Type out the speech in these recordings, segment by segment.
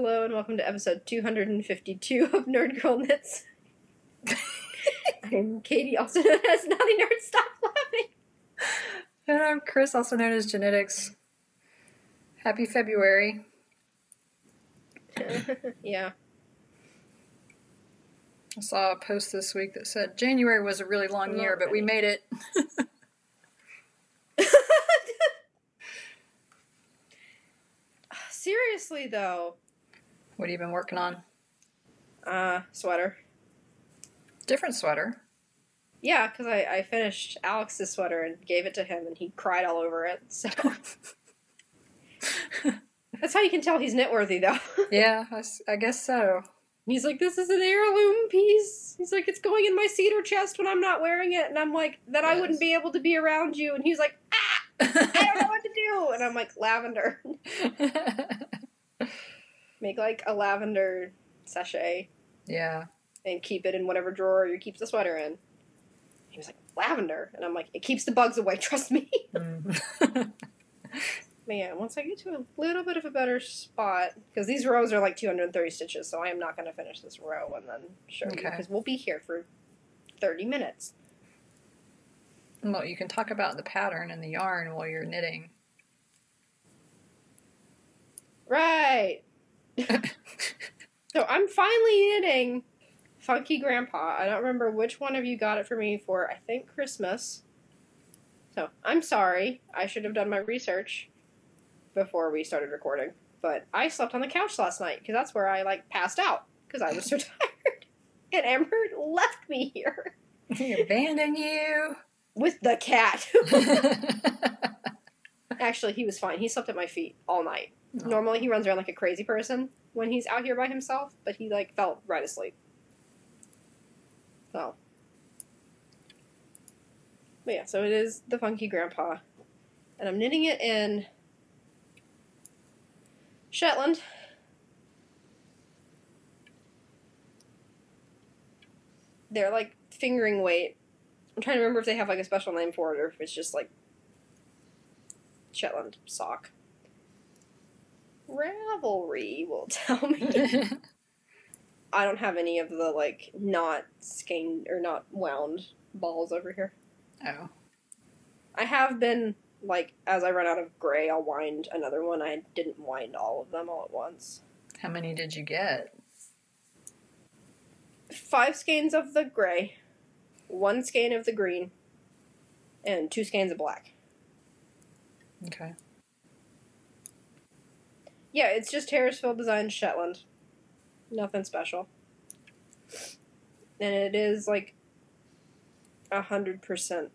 Hello and welcome to episode 252 of Nerd Girl Knits. I'm Katie, also known as Naughty Nerd. Stop laughing. And I'm Chris, also known as Genetics. Happy February. yeah. I saw a post this week that said January was a really long Not year, but we made it. Seriously though, What have you been working on? uh, sweater. Different sweater. Yeah, because I, I finished Alex's sweater and gave it to him, and he cried all over it. So that's how you can tell he's knit worthy, though. yeah, I guess so. He's like, "This is an heirloom piece." He's like, "It's going in my cedar chest when I'm not wearing it," and I'm like, "Then I wouldn't be able to be around you." And he's like, "Ah, I don't know what to do," and I'm like, "Lavender." Make like a lavender sachet yeah. and keep it in whatever drawer you keep the sweater in. He was like, "Lavender," and I'm like, "It keeps the bugs away. Trust me." Mm. But yeah, once I get to a little bit of a better spot, because these rows are like 230 stitches, so I am not going to finish this row and then show you, because we'll be here for 30 minutes. well, you can talk about the pattern and the yarn while you're knitting. Right. so I'm finally knitting Funky Grandpa. I don't remember which one of you got it for me for, I think, Christmas. So I'm sorry. I should have done my research before we started recording. But I slept on the couch last night because that's where I like passed out because I was so tired. And Amber left me here he abandoned you. with the cat. Actually, he was fine. He slept at my feet all night. Oh. Normally, he runs around like a crazy person when he's out here by himself, but he like fell right asleep. So, but yeah, so it is the Funky Grandpa, and I'm knitting it in Shetland. They're like fingering weight. I'm trying to remember if they have like a special name for it or if it's just like Shetland sock. Ravelry will tell me. I don't have any of the like not skein or not wound balls over here. oh. I have been like as I run out of gray, I'll wind another one. I didn't wind all of them all at once. How many did you get? Five skeins of the gray, one skein of the green, and two skeins of black. Okay. Yeah, it's just Harrisville Design Shetland. Nothing special. And it is like a hundred percent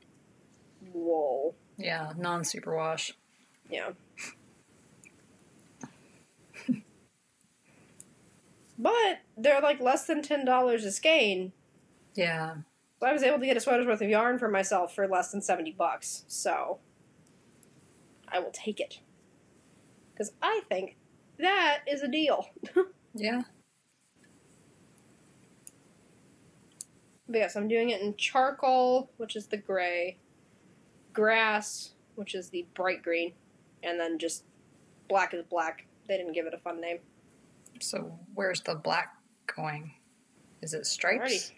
wool. Yeah, non superwash. Yeah. but they're like less than ten dollars a skein. Yeah. So I was able to get a sweater's worth of yarn for myself for less than seventy bucks. So I will take it. Because I think that is a deal. Yeah. But yes, I'm doing it in charcoal, which is the gray, grass, which is the bright green, and then just black is black. They didn't give it a fun name. So where's the black going? Is it Already, stripes?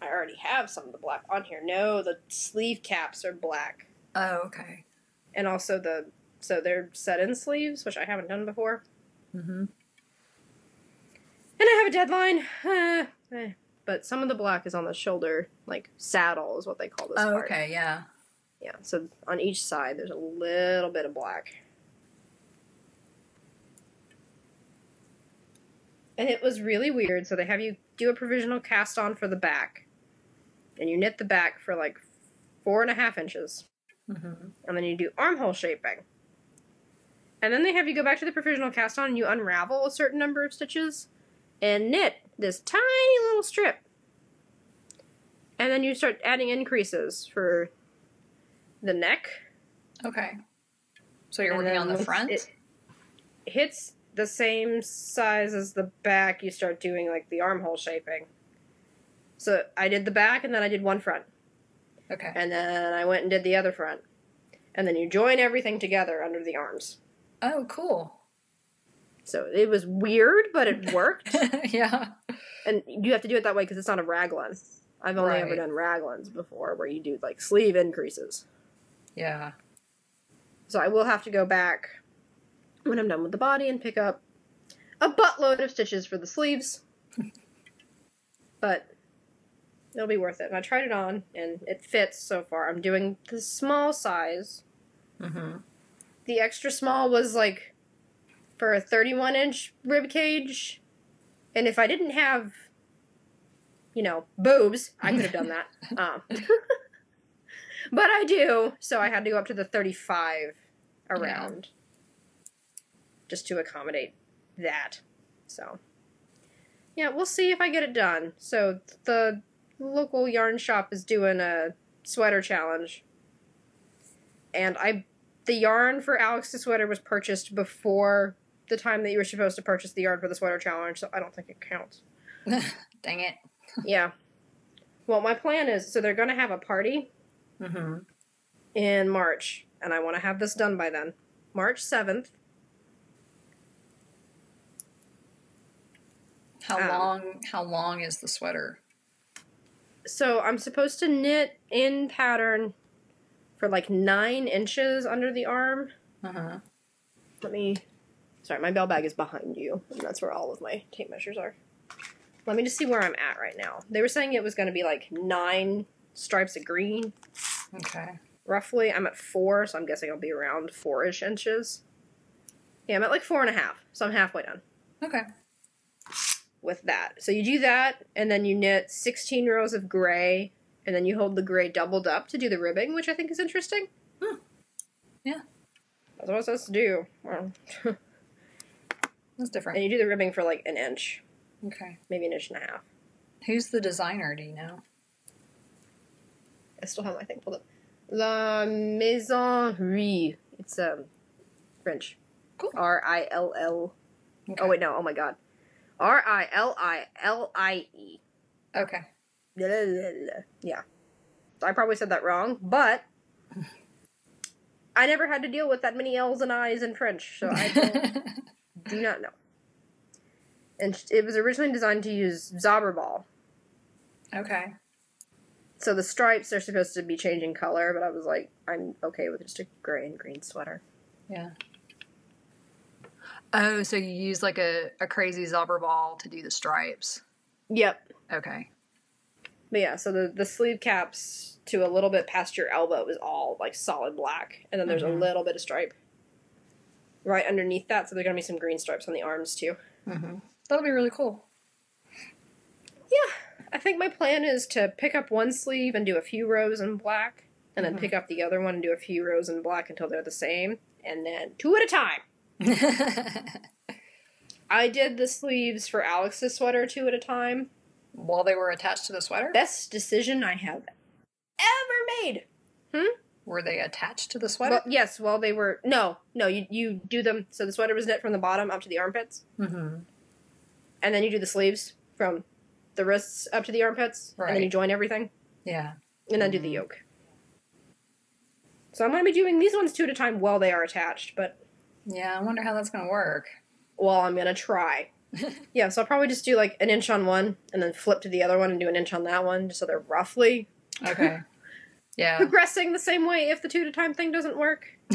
I already have some of the black on here. No, the sleeve caps are black, Oh, okay. and also the so they're set-in sleeves, which I haven't done before. Mm-hmm. And I have a deadline. Uh, eh. But some of the black is on the shoulder, like saddle is what they call this Oh, part. okay, yeah. Yeah, so on each side there's a little bit of black. And it was really weird. So they have you do a provisional cast on for the back. And you knit the back for like four and a half inches. Mm-hmm. And then you do armhole shaping. And then they have you go back to the provisional cast on and you unravel a certain number of stitches and knit this tiny little strip. And then you start adding increases for the neck. Okay. So you're And working on the front? It hits the same size as the back. You start doing like the armhole shaping. So I did the back and then I did one front. Okay. And then I went and did the other front. And then you join everything together under the arms. Oh, cool. So it was weird, but it worked. yeah. and you have to do it that way because it's not a raglan. I've only ever done raglans before, where you do like sleeve increases. Yeah. So I will have to go back when I'm done with the body and pick up a buttload of stitches for the sleeves. but it'll be worth it. And I tried it on and it fits so far. I'm doing the small size. Mm-hmm. The extra small was like for a 31 inch rib cage. And if I didn't have, you know, boobs, I could have done that. Um, but I do, so I had to go up to the 35 around just to accommodate that. So, yeah, we'll see if I get it done. So, the local yarn shop is doing a sweater challenge. And I the yarn for Alex's sweater was purchased before the time that you were supposed to purchase the yarn for the sweater challenge, so I don't think it counts. Dang it. yeah. Well, my plan is so they're going to have a party Mm-hmm. in March, and I want to have this done by then. March 7th. How Um, long? How long is the sweater? So I'm supposed to knit in pattern for like nine inches under the arm. Uh huh. Let me. Sorry, my bell bag is behind you, and that's where all of my tape measures are. Let me just see where I'm at right now. They were saying it was going to be like nine stripes of green, Okay. roughly. I'm at four, so I'm guessing I'll be around four ish inches. Yeah, I'm at like four and a half, so I'm halfway done Okay. with that. So you do that, and then you knit 16 rows of gray, and then you hold the gray doubled up to do the ribbing, which I think is interesting. Hmm. Yeah. That's what it's supposed to do. Well, That's different. and you do the ribbing for like an inch, Okay. maybe an inch and a half. Who's the designer? Do you know? I still have my thing pulled up. La Maison Rie. It's um French. Cool. R I L L. Okay. Oh wait, no. Oh my God. R I L I L I E. Okay. Yeah. I probably said that wrong, but I never had to deal with that many L's and I's in French, so I don't, know. And it was originally designed to use Zauberball. okay. So the stripes are supposed to be changing color, but I was like, I'm okay with just a gray and green sweater. Yeah. Oh, so you use like a, a crazy Zauberball to do the stripes. Yep. Okay. But yeah, so the, the sleeve caps to a little bit past your elbow is all like solid black, and then there's Mhm. a little bit of stripe right underneath that. So there's gonna be some green stripes on the arms too. Mm-hmm. That'll be really cool. Yeah, I think my plan is to pick up one sleeve and do a few rows in black, and then Mhm. pick up the other one and do a few rows in black until they're the same, and then two at a time. I did the sleeves for Alex's sweater two at a time. While they were attached to the sweater? Best decision I have ever made. Hmm? Were they attached to the sweater? Well, yes, while they were no, no, you you do them so the sweater was knit from the bottom up to the armpits, mm-hmm. and then you do the sleeves from the wrists up to the armpits, and then you join everything, Yeah. and then do the yoke. So I'm going to be doing these ones two at a time while they are attached, but Yeah, I wonder how that's going to work. well, I'm going to try. yeah, so I'll probably just do like an inch on one, and then flip to the other one and do an inch on that one, just so they're roughly Okay. Yeah. progressing the same way if the two at a time thing doesn't work.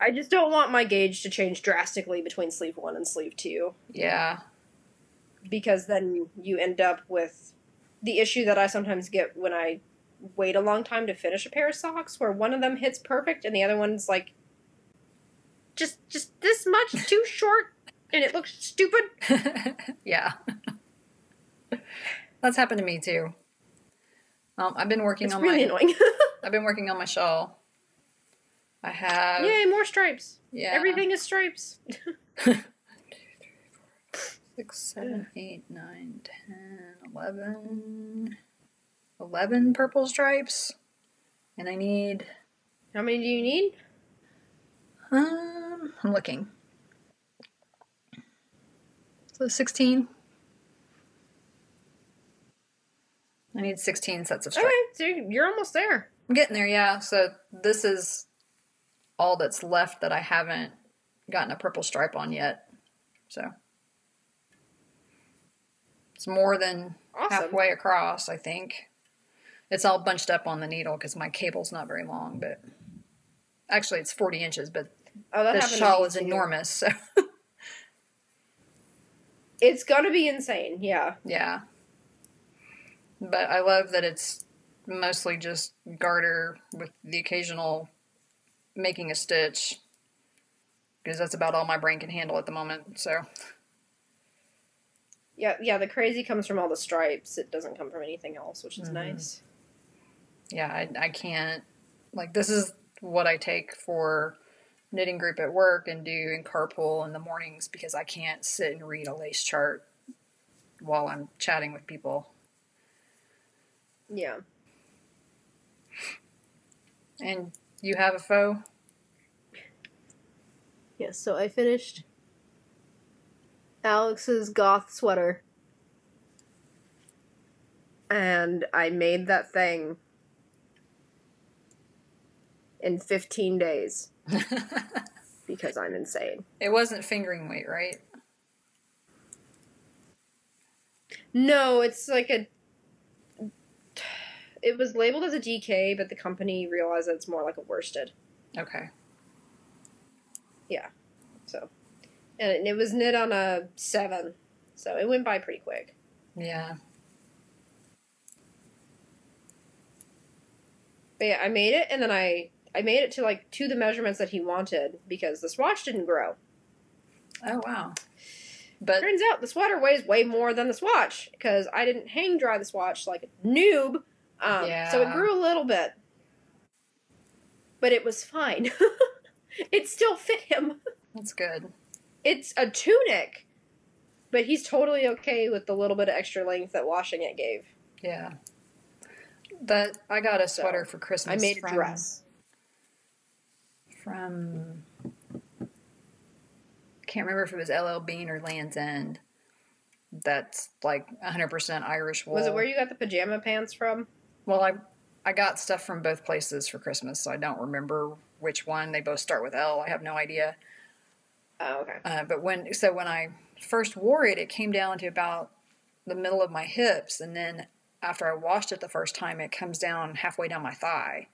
I just don't want my gauge to change drastically between sleeve one and sleeve two. yeah. because then you end up with the issue that I sometimes get when I wait a long time to finish a pair of socks where one of them hits perfect and the other one's like just just this much too short and it looks stupid. yeah. That's happened to me too. Um, I've been working It's on really my annoying. I've been working on my shawl. I have Yay, more stripes. yeah Everything is stripes. six, seven, eight, nine, ten, eleven, eleven purple stripes, and I need How many do you need? um I'm looking. So sixteen. I need sixteen sets of stripes. Okay, so you're you're almost there. I'm getting there, yeah. So this is all that's left that I haven't gotten a purple stripe on yet. So it's more than Awesome. halfway across, I think. It's all bunched up on the needle because my cable's not very long, but actually it's 40 inches, but Oh, that the shawl is enormous. So It's gonna be insane. Yeah. yeah. But I love that it's mostly just garter with the occasional making a stitch because that's about all my brain can handle at the moment. So Yeah, yeah, the crazy comes from all the stripes. It doesn't come from anything else, which is Mhm. nice. yeah, I, I can't like this is what I take for knitting group at work and do in carpool in the mornings because I can't sit and read a lace chart while I'm chatting with people. Yeah. And you have a foe? Yeah, so I finished Alex's goth sweater. And I made that thing in 15 days because I'm insane. it wasn't fingering weight, right? No, it's like a. It was labeled as a DK, but the company realized that it's more like a worsted. Okay. Yeah. So, and it was knit on a seven, so it went by pretty quick. Yeah. But yeah, I made it, and then I I made it to like to the measurements that he wanted because the swatch didn't grow. Oh wow. But Turns out the sweater weighs way more than the swatch because I didn't hang dry the swatch like a noob. Um, So it grew a little bit, but it was fine. it still fit him. that's good. It's a tunic, but he's totally okay with the little bit of extra length that washing it gave. Yeah. That I got a So, sweater for Christmas. I made a dress. From can't remember if it was LL Bean or Land's End. That's like 100% Irish wool. Was it where you got the pajama pants from? Well, I I got stuff from both places for Christmas, so I don't remember which one. They both start with L. I have no idea. Oh, okay. Uh, but when so when I first wore it, it came down to about the middle of my hips, and then after I washed it the first time, it comes down halfway down my thigh,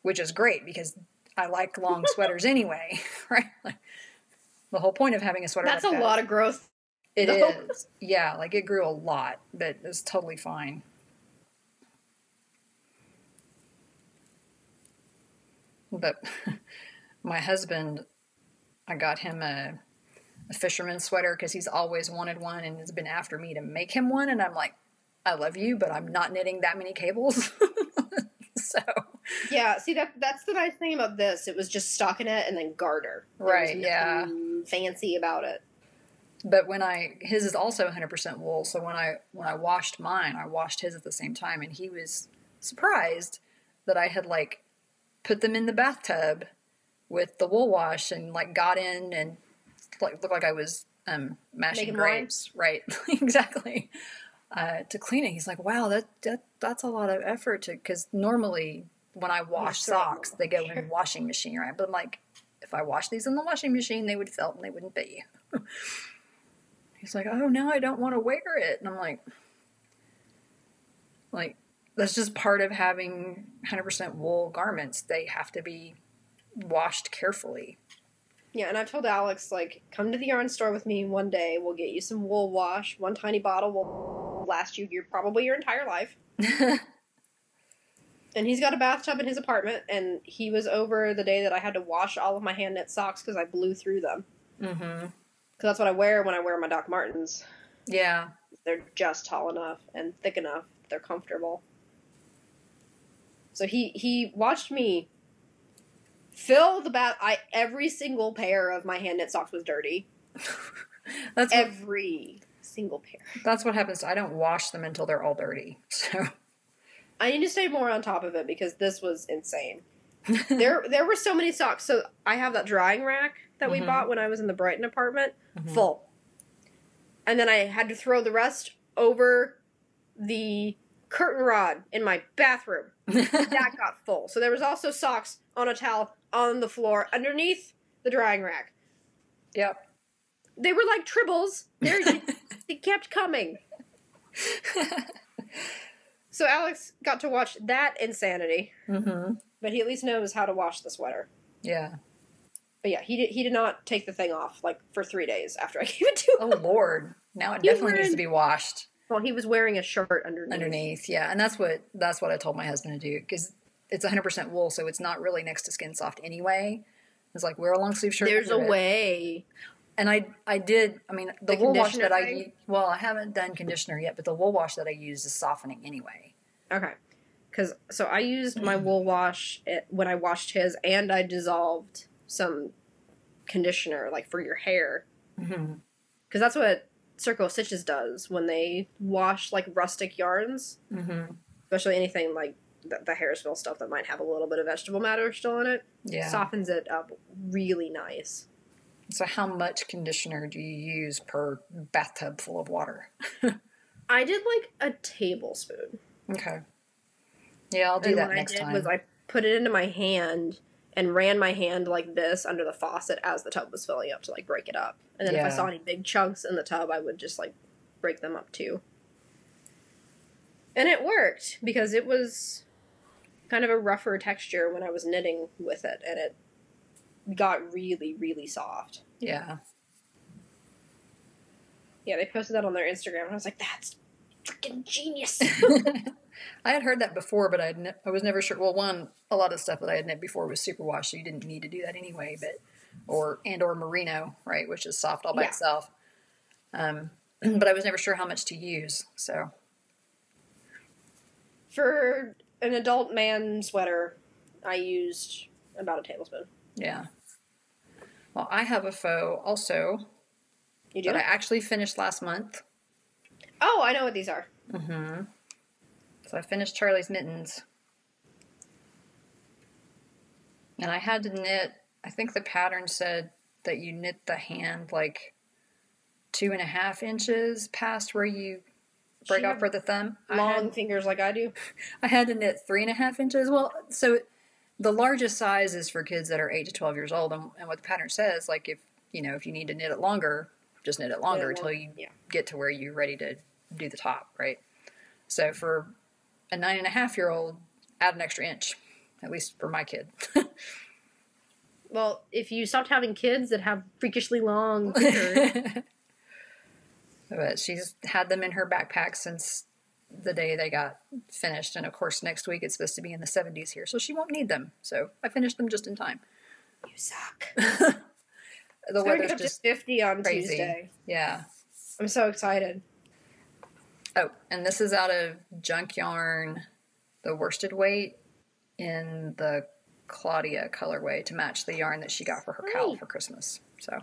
which is great because I like long sweaters anyway, right? Like, the whole point of having a sweater That's a that- lot of growth. It though. is, yeah. Like it grew a lot, but it's totally fine. But my husband, I got him a, a fisherman sweater because he's always wanted one and has been after me to make him one. And I'm like, I love you, but I'm not knitting that many cables. so, Yeah, see that that's the nice thing about this. It was just stockinette and then garter. There Right, yeah. Fancy about it. but when I his is also 100% wool. So when I when I washed mine, I washed his at the same time, and he was surprised that I had like put them in the bathtub with the wool wash and like got in and like looked like I was um, mashing Making wine? grapes, right? exactly. Uh, to clean it, he's like, "Wow, that that that's a lot of effort to." Because normally when I wash throw it in the socks, they go washer. in washing machine, right? But I'm like, if I wash these in the washing machine, they would felt and they wouldn't be. He's like, oh, now I don't want to wear it. And I'm like, like, that's just part of having 100% wool garments. They have to be washed carefully. Yeah, and I've told Alex like, come to the yarn store with me one day. We'll get you some wool wash. One tiny bottle will last you your probably your entire life. And he's got a bathtub in his apartment, and he was over the day that I had to wash all of my hand knit socks because I blew through them. mm-hmm. Because that's what I wear when I wear my Doc Martens. Yeah. They're just tall enough and thick enough. They're comfortable. So he he watched me fill the bath. I every single pair of my hand knit socks was dirty. That's what, Every single pair. that's what happens. I don't wash them until they're all dirty. So, I need to stay more on top of it because this was insane. there there were so many socks. So I have that drying rack that we Mhm. bought when I was in the Brighton apartment, Mhm. full. And then I had to throw the rest over the curtain rod in my bathroom. That got full. So there was also socks on a towel on the floor underneath the drying rack. yep. They were like tribbles. They're, they kept coming. So Alex got to watch that insanity, mm-hmm. but he at least knows how to wash the sweater. Yeah. But yeah, he did. He did not take the thing off like for three days after I gave it to him. Oh. Lord. Now it He's definitely needs to be washed Well, he was wearing a shirt underneath. underneath. Yeah, and that's what that's what I told my husband to do because it's 100% wool, so it's not really next to skin soft anyway. It's like wear a long sleeve shirt. There's a it. way. And I I did. I mean, the, The wool wash that I thing? u- well, I haven't done conditioner yet, but the wool wash that I use is softening anyway. Okay. Because so I used my wool wash it, when I washed his, and I dissolved some conditioner like for your hair, Mm-hmm. because that's what Circle of Stitches does when they wash like rustic yarns, Mm-hmm. especially anything like the, the Harrisville stuff that might have a little bit of vegetable matter still in it. Yeah. Softens it up really nice. So how much conditioner do you use per bathtub full of water? I did like a tablespoon. Okay. Yeah, I'll do and that what next I did time. was I put it into my hand and ran my hand like this under the faucet as the tub was filling up to like break it up. And then if I saw any big chunks in the tub, I would just like break them up too. And it worked because it was kind of a rougher texture when I was knitting with it and it got really really soft. yeah. Yeah, they posted that on their Instagram and I was like that's freaking genius. I had heard that before, but I'd ne- I was never sure. Well, one, a lot of stuff that I had knit before was superwash, so you didn't need to do that anyway. But or and or merino, right, which is soft all by Yeah. itself. Um, but I was never sure how much to use. So For an adult man sweater, I used about a tablespoon. yeah. Well, I have a faux also You do? that I actually finished last month. Oh, I know what these are. Mm-hmm. So I finished Charlie's mittens. And I had to knit, I think the pattern said that you knit the hand like two and a half inches past where you break She off for the thumb. Long had, fingers like I do. I had to knit three and a half inches. Well, so the largest size is for kids that are 8 to 12 years old. And, and what the pattern says, like if, you know, if you need to knit it longer, just knit it longer until you yeah. get to where you're ready to do the top, right? So for a nine and a half year old, add an extra inch, at least for my kid. Well, if you stopped having kids that have freakishly long but she's had them in her backpack since the day they got finished. And of course, next week it's supposed to be in the 70s here, so she won't need them. So I finished them just in time. you suck. The It's weather's just, to 50 on crazy. Tuesday. yeah. I'm so excited. Oh, and this is out of Junk Yarn, the worsted weight in the Claudia colorway to match the yarn that she got for her cowl for Christmas. So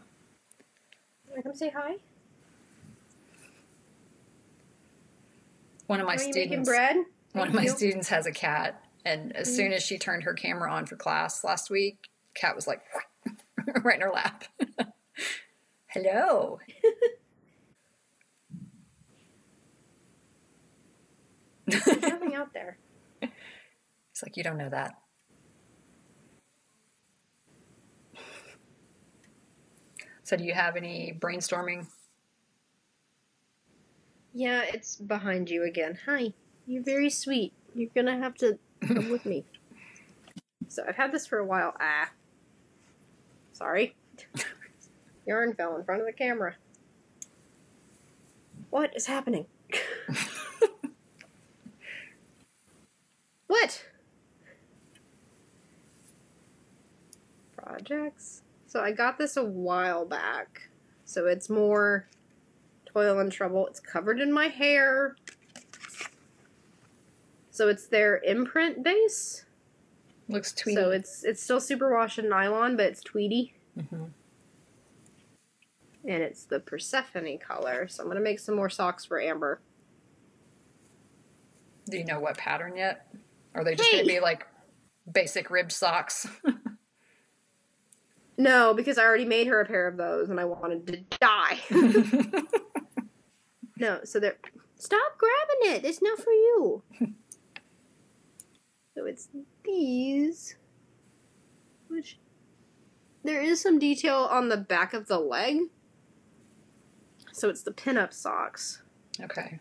Wanna come say hi? one of my Are you making students, bread? one Thank of my you. students has a cat, and as mm-hmm. soon as she turned her camera on for class last week, cat was like right in her lap. Hello. There's nothing out there. It's like you don't know that. So, do you have any brainstorming? Yeah, it's behind you again. Hi. You're very sweet. You're gonna have to come with me. So I've had this for a while. Ah. Sorry. Yarn fell in front of the camera. What is happening? What? Projects? So I got this a while back. So it's more toil and trouble. It's covered in my hair. So it's their imprint base. Looks tweedy. So it's it's still superwash and nylon, but it's tweedy. Mhm. And it's the Persephone color. So I'm gonna make some more socks for Amber. Do you know what pattern yet? Are they just going to be like basic ribbed socks? No, because I already made her a pair of those and I wanted to die. no, so they're stop grabbing it. It's not for you. so it's these. Which there is some detail on the back of the leg. So it's the pinup socks. Okay.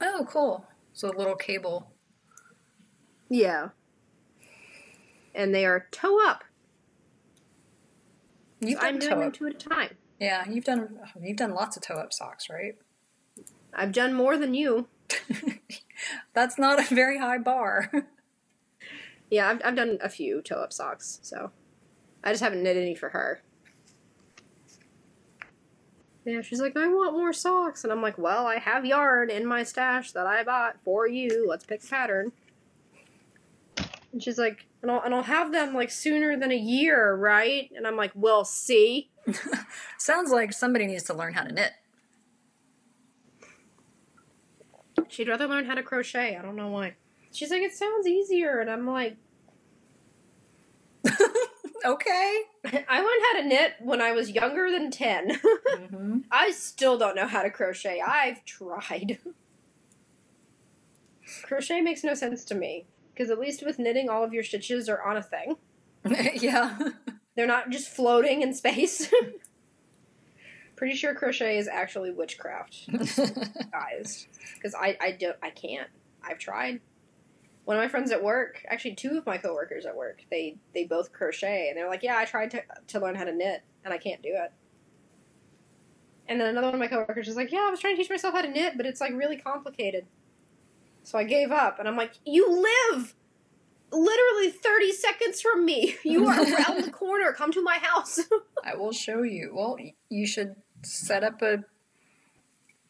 Oh, cool. So a little cable. Yeah. And they are toe up. You've So I'm done doing them up. two at a time. Yeah, you've done you've done lots of toe up socks, right? I've done more than you. That's not a very high bar. Yeah, I've, I've done a few toe up socks, so I just haven't knit any for her. Yeah, she's like, I want more socks. And I'm like, well, I have yarn in my stash that I bought for you. Let's pick a pattern. And she's like, and I'll, and I'll have them like sooner than a year, right? And I'm like, well, see. Sounds like somebody needs to learn how to knit. She'd rather learn how to crochet. I don't know why. She's like, it sounds easier. And I'm like, okay. I learned how to knit when I was younger than 10. hmm I still don't know how to crochet. I've tried. crochet makes no sense to me. Because at least with knitting, all of your stitches are on a thing. yeah. They're not just floating in space. Pretty sure crochet is actually witchcraft, guys. Because I, I, don't, I can't. I've tried. One of my friends at work, actually two of my coworkers at work, they, they both crochet. And they're like, yeah, I tried to, to learn how to knit, and I can't do it. And then another one of my coworkers was like, yeah, I was trying to teach myself how to knit, but it's like really complicated. So I gave up, and I'm like, you live literally 30 seconds from me. You are around the corner. Come to my house. I will show you. Well, you should set up a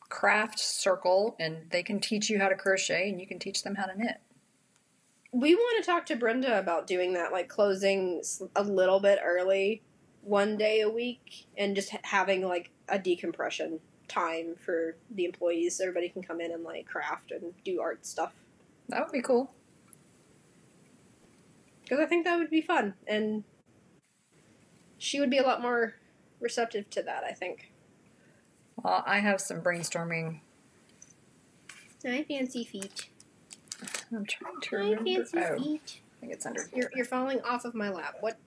craft circle and they can teach you how to crochet and you can teach them how to knit. We want to talk to Brenda about doing that, like closing a little bit early one day a week and just having like a decompression time for the employees so everybody can come in and like craft and do art stuff. That would be cool. Because I think that would be fun. And she would be a lot more receptive to that, I think. Well, I have some brainstorming. My fancy feet. I'm trying to remember. fancy Oh, I feet. think it's under You're, you're falling off of my lap. What?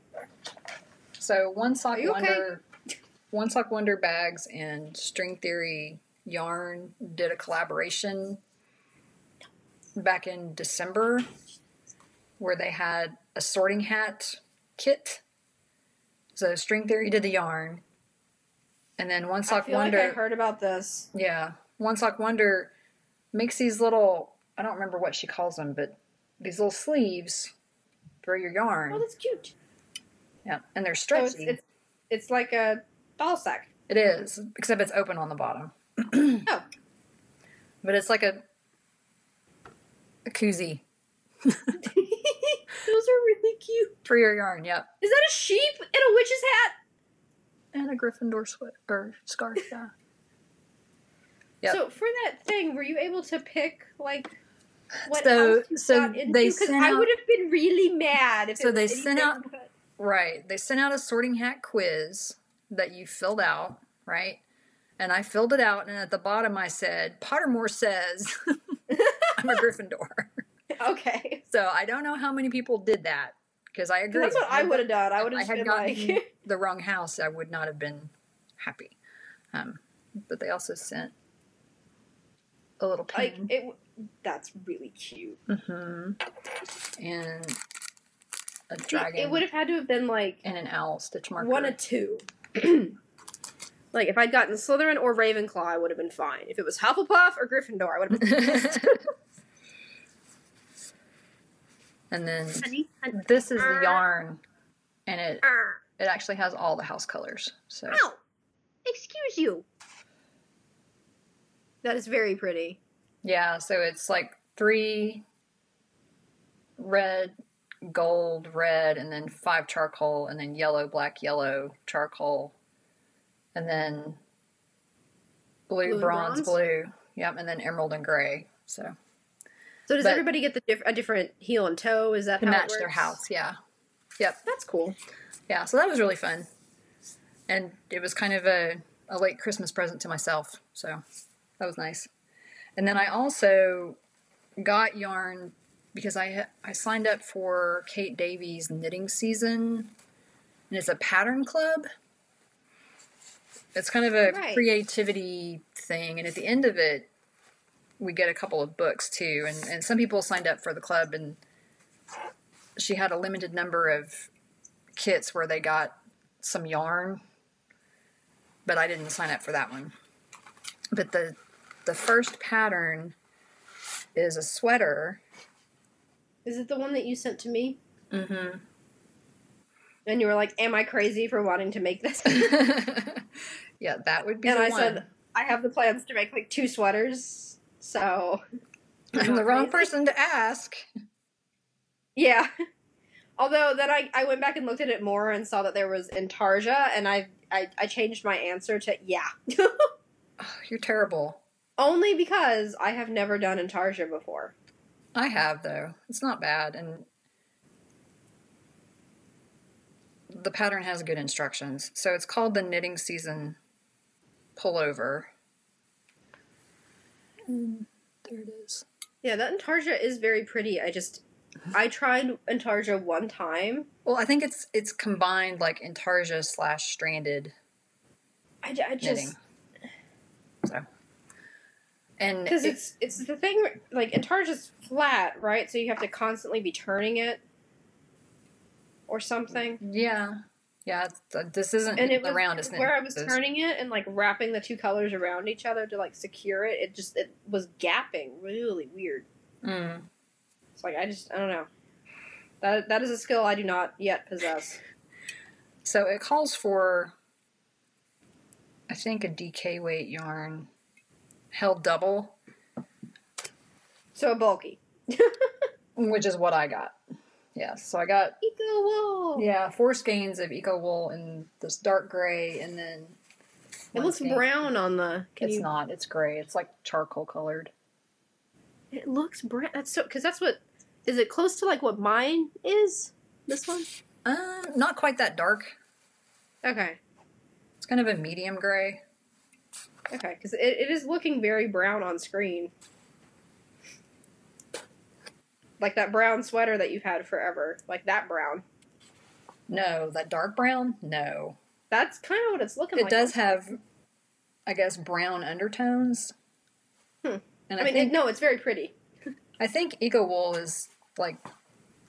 So one sock you okay? wonder, one sock wonder bags and string theory yarn did a collaboration back in December where they had a sorting hat kit. So string theory did the yarn, and then one I sock wonder. like I heard about this. Yeah, one sock wonder makes these little. I don't remember what she calls them, but these little sleeves for your yarn. Oh, that's cute. yeah, and they're So stretchy. it's, it's, it's like a ball sack. It is, except it's open on the bottom. Oh. But it's like a a koozie Those are really cute. for your yarn. Yep, Is that a sheep in a witch's hat? and a Gryffindor sweat or scarf. Yeah. Yep. So for that thing, were you able to pick like what So- so into? they sent I would have been really mad if So they sent out- but- Right. They sent out a sorting hat quiz that you filled out, right? And I filled it out, and at the bottom I said, Pottermore says I'm a Gryffindor. Okay, So I don't know how many people did that because I agree. that's what I would have done. I would have I had been gotten like, the wrong house, I would not have been happy. Um, but they also sent a little like it. That's really cute. hmm and a dragon It would have had to have been like and an owl stitch marker. one of two. like if I'd gotten Slytherin or Ravenclaw, I would have been fine. If it was Hufflepuff or Gryffindor, I would have been pissed. and then Honey, honey. this is the yarn, and it Arr. it actually has all the house colors. So Ow! Excuse you. That is very pretty. Yeah, so it's like three red, gold, red, and then five charcoal, and then yellow, black, yellow, charcoal, and then blue, Blue bronze, bronze? blue. Yep, and then emerald and gray. So So does But- everybody get the diff- a different heel and toe? Is that to how it match their house, yeah. Yep. That's cool. Yeah, so that was really fun. And it was kind of a, a late Christmas present to myself. So that was nice. And then I also got yarn because I I signed up for Kate Davies knitting season. And it's a pattern club. it's kind of a Right. creativity thing, and at the end of it, we get a couple of books too. And and some people signed up for the club, and she had a limited number of kits where they got some yarn, but I didn't sign up for that one. But the the first pattern is a sweater. Is it the one that you sent to me? Mm-hmm. And you were like, "Am I crazy for wanting to make this?" yeah, that would be and I one. said, "I have the plans to make like two sweaters." So I'm the wrong crazy. person to ask. Yeah. Although then I, I went back and looked at it more and saw that there was Intarsia, and I I, I changed my answer to yeah. Oh, you're terrible. Only because I have never done Intarsia before. I have though. It's not bad, and the pattern has good instructions. So it's called the knitting season pullover. And there it is. Yeah, that Intarsia is very pretty. I just I tried Intarsia one time. Well, I think it's it's combined like intarsia slash stranded I, ju- I knitting. just So, and because it- it's it's the thing like Intarsia's flat, right? So you have to constantly be turning it or something. yeah, yeah. Uh, this isn't and it was around. It's where I was this- turning it and like wrapping the two colors around each other to like secure it. It just it was gapping really weird. Mm. It's like I just I don't know. That that is a skill I do not yet possess. So it calls for, I think, a DK weight yarn held double, So bulky. which is what I got. Yeah, so I got Eco wool. yeah four skeins of eco wool in this dark gray, and then It looks skein- brown on the. It's you? not. It's gray. It's like charcoal colored. It looks brown. That's so because that's what. Is it close to like what mine is? This one. Uh, not quite that dark. Okay. It's kind of a medium gray. Okay, because it, it is looking very brown on screen. Like that brown sweater that you've had forever. Like that brown. No, that dark brown. No, That's kind of what it's looking it like. It does have, I guess, brown undertones. Hmm. And I I, mean, think it, no, it's very pretty. I think eco wool is like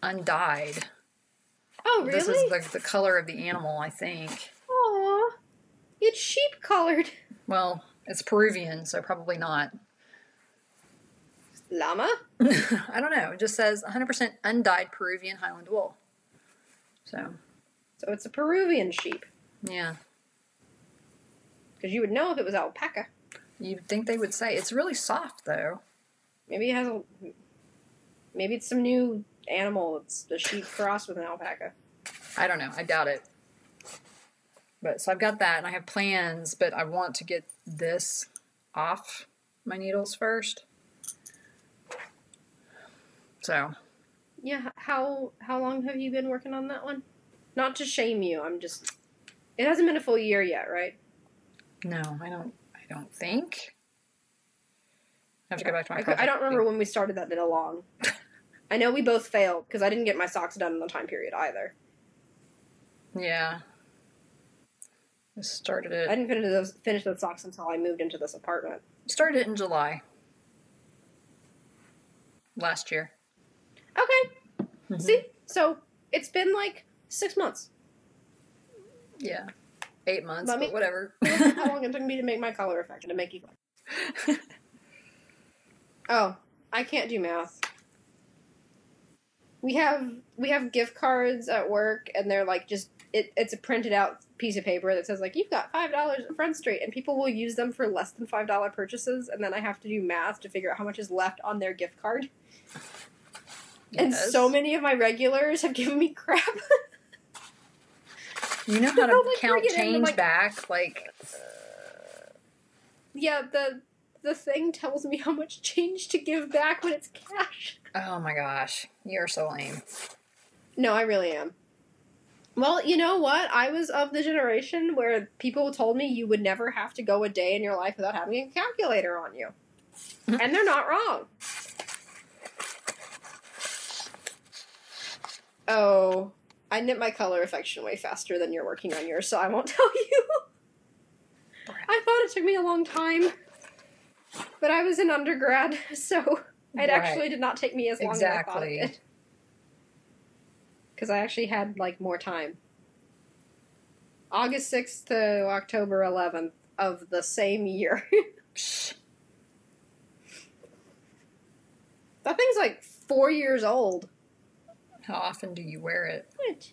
undyed. Oh, really? This is the, the color of the animal, I think. Aw. It's sheep colored. Well, it's Peruvian, so probably not. Llama? I don't know. It just says 100% undyed Peruvian Highland wool. So, So it's a Peruvian sheep. yeah. Because you would know if it was alpaca. You'd think they would say. It's really soft, though. Maybe it has a. Maybe it's some new animal. It's the sheep crossed with an alpaca. I don't know. I doubt it. But so I've got that, and I have plans, but I want to get this off my needles first. So, Yeah. How how long have you been working on that one? Not to shame you. I'm just. It hasn't been a full year yet, right? no, I don't. I don't think. I have to go back to my. I, I don't remember when we started that knit along. I know we both failed because I didn't get my socks done in the time period either. Yeah. I started it. I didn't finish those finish those socks until I moved into this apartment. Started it in July last year. Okay. Mhm. See, so it's been like six months. Yeah, eight months, me- but whatever. How long it took me to make my color affection and to make you. Oh, I can't do math. We have we have gift cards at work, and they're like just it, it's a printed out piece of paper that says like you've got five dollars at Front Street, and people will use them for less than five dollar purchases, and then I have to do math to figure out how much is left on their gift card. And so many of my regulars have given me crap. You know how to like, count bring in, change like- back? Like, yeah, the the thing tells me how much change to give back when it's cash. oh my gosh, you're so lame. No, I really am. Well, you know what? I was of the generation where people told me you would never have to go a day in your life without having a calculator on you. and they're not wrong. Oh, I knit my color affection way faster than you're working on yours, so I won't tell you. I thought it took me a long time. But I was in undergrad, so it Right. actually did not take me as long Exactly. as I thought it did. Because I actually had like more time. August 6th to October 11th of the same year. That thing's like four years old. How often do you wear it? What?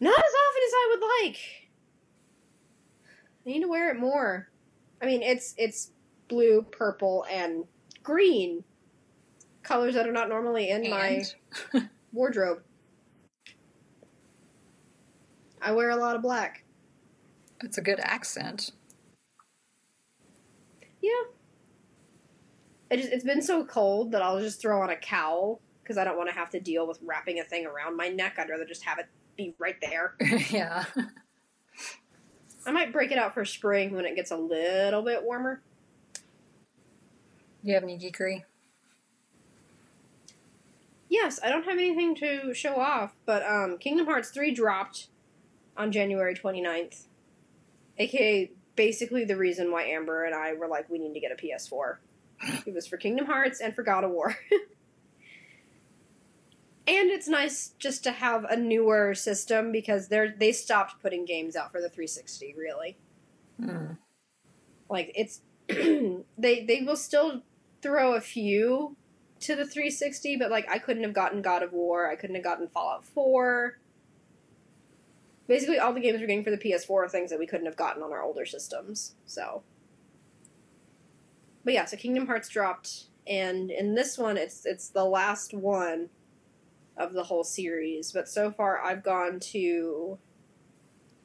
Not as often as I would like. I need to wear it more. I mean, it's it's blue, purple, and green. Colors that are not normally in my wardrobe. I wear a lot of black. it's a good accent. Yeah. It just, it's been so cold that I'll just throw on a cowl because I don't want to have to deal with wrapping a thing around my neck. I'd rather just have it be right there. yeah. I might break it out for spring when it gets a little bit warmer. Do you have any geekery? Yes, I don't have anything to show off, but um, Kingdom Hearts 3 dropped on January 29th. AKA basically the reason why Amber and I were like, we need to get a PS4. it was for Kingdom Hearts and for God of War. and it's nice just to have a newer system because they're they stopped putting games out for the 360, really. Hmm. Like it's they they will still throw a few to the 360, but like I couldn't have gotten God of War, I couldn't have gotten Fallout 4. Basically, all the games we're getting for the PS4 are things that we couldn't have gotten on our older systems. So, but yeah, so Kingdom Hearts dropped, and in this one, it's it's the last one of the whole series. But so far, I've gone to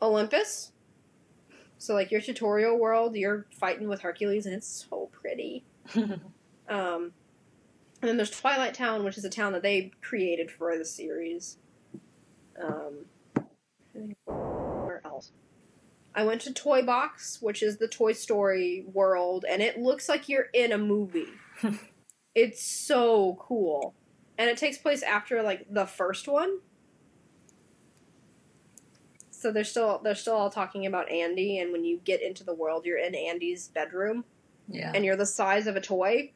Olympus. So like your tutorial world, you're fighting with Hercules, and it's so pretty. Um, and then there's Twilight Town, which is a town that they created for the series. Um, where else? I went to Toy Box, which is the Toy Story world, and it looks like you're in a movie. it's so cool, and it takes place after like the first one. So they're still they're still all talking about Andy, and when you get into the world, you're in Andy's bedroom yeah. and you're the size of a toy.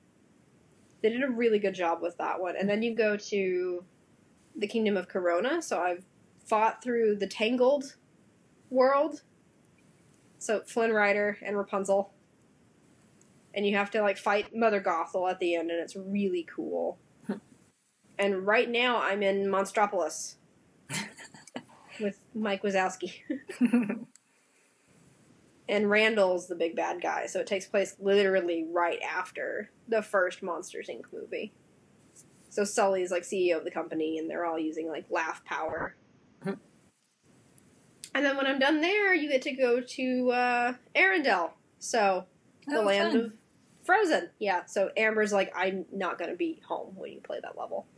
They did a really good job with that one. And then you go to the Kingdom of Corona. So I've fought through the Tangled world. So Flynn Rider and Rapunzel. And you have to like fight Mother Gothel at the end, and it's really cool. and right now I'm in Monstropolis with Mike Wazowski. and Randall's the big bad guy, so it takes place literally right after the first Monsters Inc. movie. So Sully's like CEO of the company, and they're all using like laugh power. Mhm. and then when I'm done there, you get to go to uh, Arendelle, so the Oh, land fun. of Frozen. Yeah, so Amber's like, I'm not gonna be home when you play that level.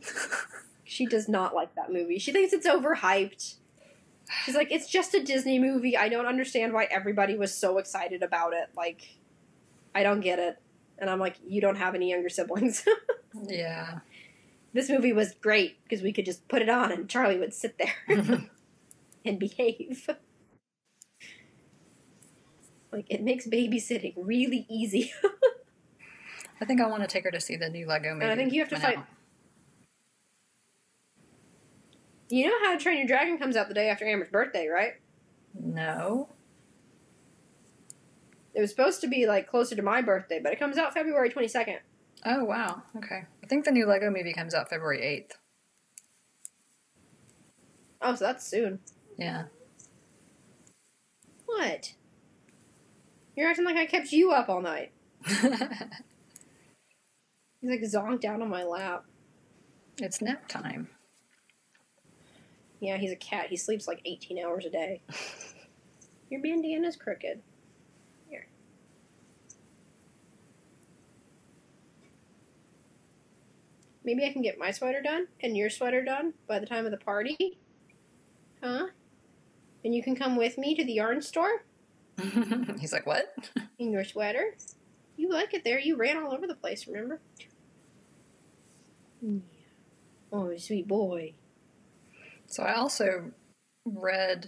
She does not like that movie. She thinks it's overhyped. She's like, it's just a Disney movie. I don't understand why everybody was so excited about it. Like, I don't get it. And I'm like, you don't have any younger siblings. yeah. this movie was great because we could just put it on and Charlie would sit there and behave. like, it makes babysitting really easy. I think I want to take her to see the new Lego movie. I think you have to fight- out. You know how to Train Your Dragon comes out the day after Amber's birthday, right? No. It was supposed to be like closer to my birthday, but it comes out February 22nd. Oh wow. Okay. I think the new Lego movie comes out February eighth. Oh, so that's soon. Yeah. What? You're acting like I kept you up all night. He's like zonked down on my lap. it's nap time. Yeah, he's a cat. He sleeps like 18 hours a day. Your bandana's crooked. Here. Maybe I can get my sweater done and your sweater done by the time of the party? Huh? And you can come with me to the yarn store He's like, what? in your sweater? You like it there. You ran all over the place, remember? Yeah. Oh, sweet boy. So I also read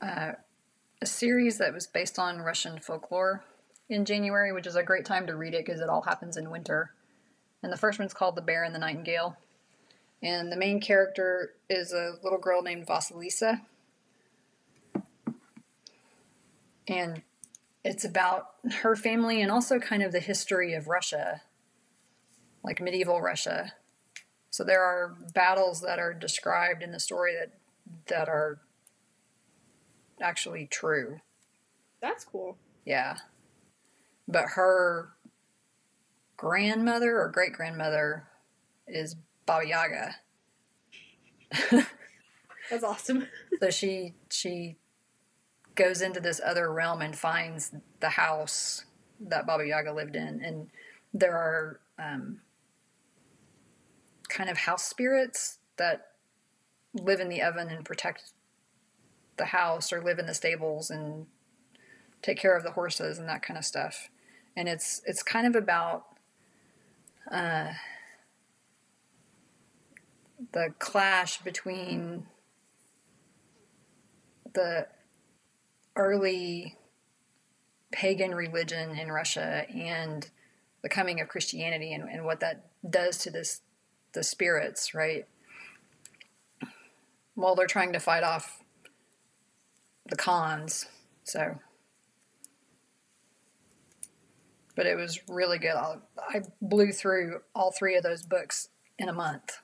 uh, a series that was based on Russian folklore in January, which is a great time to read it because it all happens in winter. And the first one's called The Bear and the Nightingale. And the main character is a little girl named Vasilisa. And it's about her family and also kind of the history of Russia, like medieval Russia. So there are battles that are described in the story that that are actually true. That's cool. Yeah. But her grandmother or great grandmother is Baba Yaga. That's awesome. so she she goes into this other realm and finds the house that Baba Yaga lived in, and there are um, kind of house spirits that live in the oven and protect the house, or live in the stables and take care of the horses and that kind of stuff. And it's it's kind of about uh, the clash between the early pagan religion in Russia and the coming of Christianity and, and what that does to this the spirits, right? While they're trying to fight off the cons. So but it was really good. I, I blew through all three of those books in a month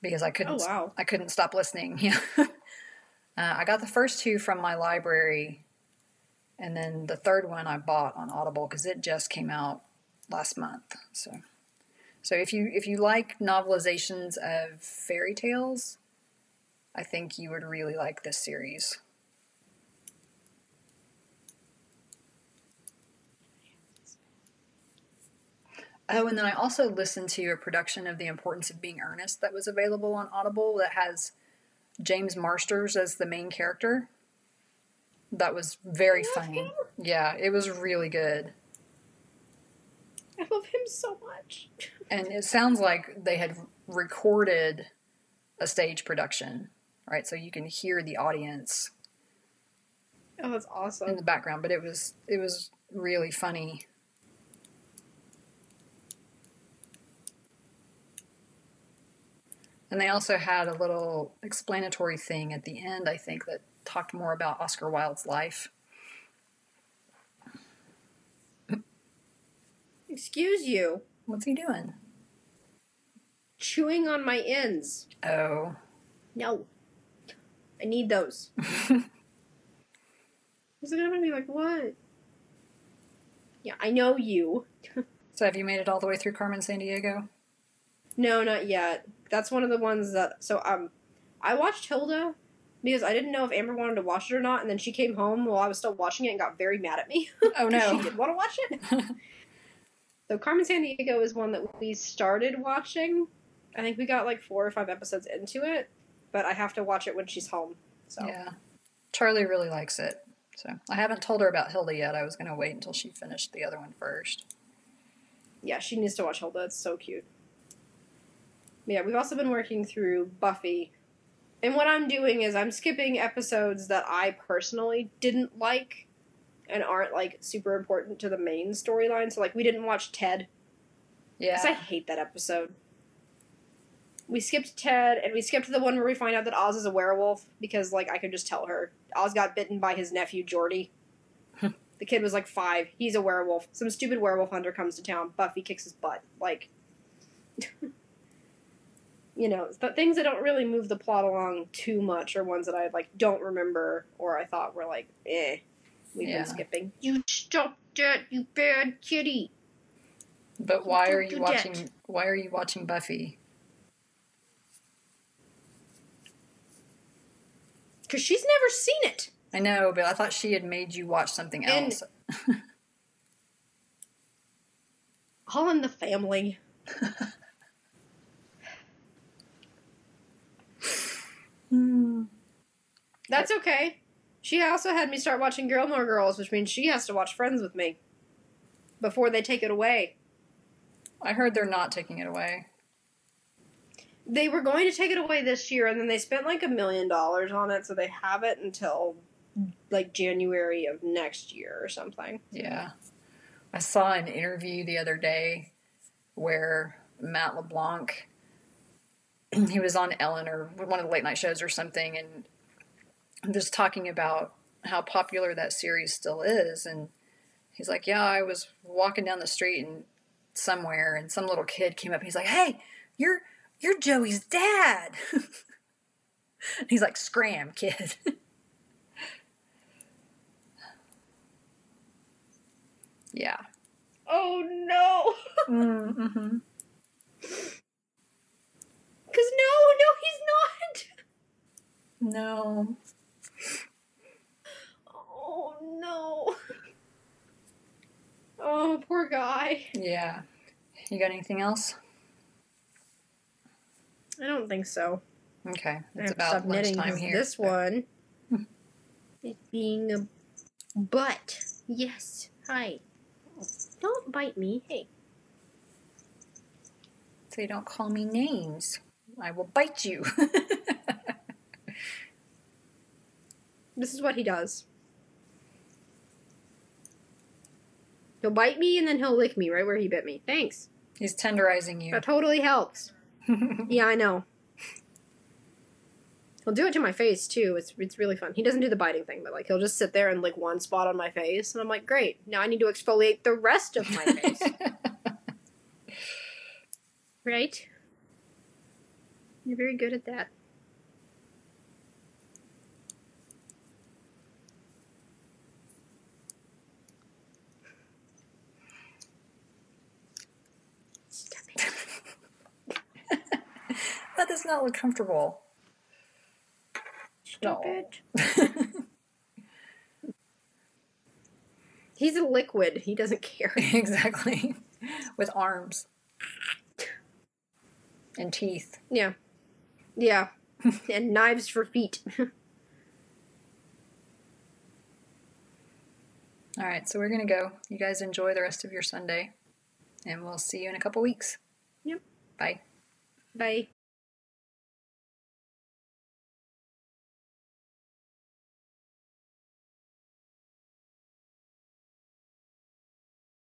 because I couldn't. Oh, wow. I couldn't stop listening. Yeah, uh, I got the first two from my library, and then the third one I bought on Audible because it just came out last month. So, so if you if you like novelizations of fairy tales, I think you would really like this series. Oh, and then I also listened to a production of The Importance of Being Earnest that was available on Audible that has James Marsters as the main character. That was very funny. Yeah, it was really good. I love him so much. And it sounds like they had recorded a stage production, right? So you can hear the audience Oh, that's awesome. in the background, but it was it was really funny. And they also had a little explanatory thing at the end, I think, that talked more about Oscar Wilde's life. Excuse you. What's he doing? Chewing on my ends. Oh, No. I need those. He's gonna be like, what? Yeah, I know you. so have you made it all the way through Carmen Sandiego? No, not yet. That's one of the ones that. So um, I watched Hilda because I didn't know if Amber wanted to watch it or not, and then she came home while I was still watching it and got very mad at me. Oh no. she didn't want to watch it. So Carmen Sandiego is one that we started watching. I think we got like four or five episodes into it, but I have to watch it when she's home. So Yeah. Charlie really likes it. So I haven't told her about Hilda yet. I was going to wait until she finished the other one first. yeah, she needs to watch Hilda. It's so cute. Yeah, we've also been working through Buffy. And what I'm doing is I'm skipping episodes that I personally didn't like and aren't like super important to the main storyline. So like we didn't watch Ted because I hate that episode. We skipped Ted and we skipped the one where we find out that Oz is a werewolf because like I could just tell her Oz got bitten by his nephew Jordy. the kid was like five. He's a werewolf. Some stupid werewolf hunter comes to town. Buffy kicks his butt. Like, you know, the things that don't really move the plot along too much are ones that I like don't remember or I thought were like, eh. We've Yeah. been skipping. You stop that, you bad kitty. But why are you watching that. why are you watching Buffy? Because she's never seen it. I know, but I thought she had made you watch something And- else. All in the family. Hmm. That's okay. She also had me start watching Gilmore Girls, which means she has to watch Friends with me before they take it away. I heard they're not taking it away. they were going to take it away this year, and then they spent like a million dollars on it, so they have it until like January of next year or something. Yeah. I saw an interview the other day where Matt LeBlanc he was on Ellen or one of the late night shows or something and just talking about how popular that series still is and he's like, Yeah, I was walking down the street and somewhere and some little kid came up and he's like, Hey, you're you're Joey's dad He's like, Scram, kid. yeah. Oh no! Mm-hmm. Because no, no, he's not! No. Oh no! Oh, poor guy. Yeah. You got anything else? I don't think so. Okay. It's about lunchtime here. This one is being a butt. Yes. Hi. Don't bite me. Hey. So you don't call me names. I will bite you. This is what he does. He'll bite me and then he'll lick me right where he bit me. Thanks. He's tenderizing you. That totally helps. Yeah, I know. He'll do it to my face too. It's it's really fun. He doesn't do the biting thing, but like he'll just sit there and lick one spot on my face, and I'm like, great. Now I need to exfoliate the rest of my face, right? You're very good at that. Stop it. that does not look comfortable. Stupid. No. He's a liquid. He doesn't care. exactly. With arms and teeth. Yeah. Yeah. and knives for feet. All right, so we're going to go. You guys enjoy the rest of your Sunday, and we'll see you in a couple weeks. Yep. Bye. Bye.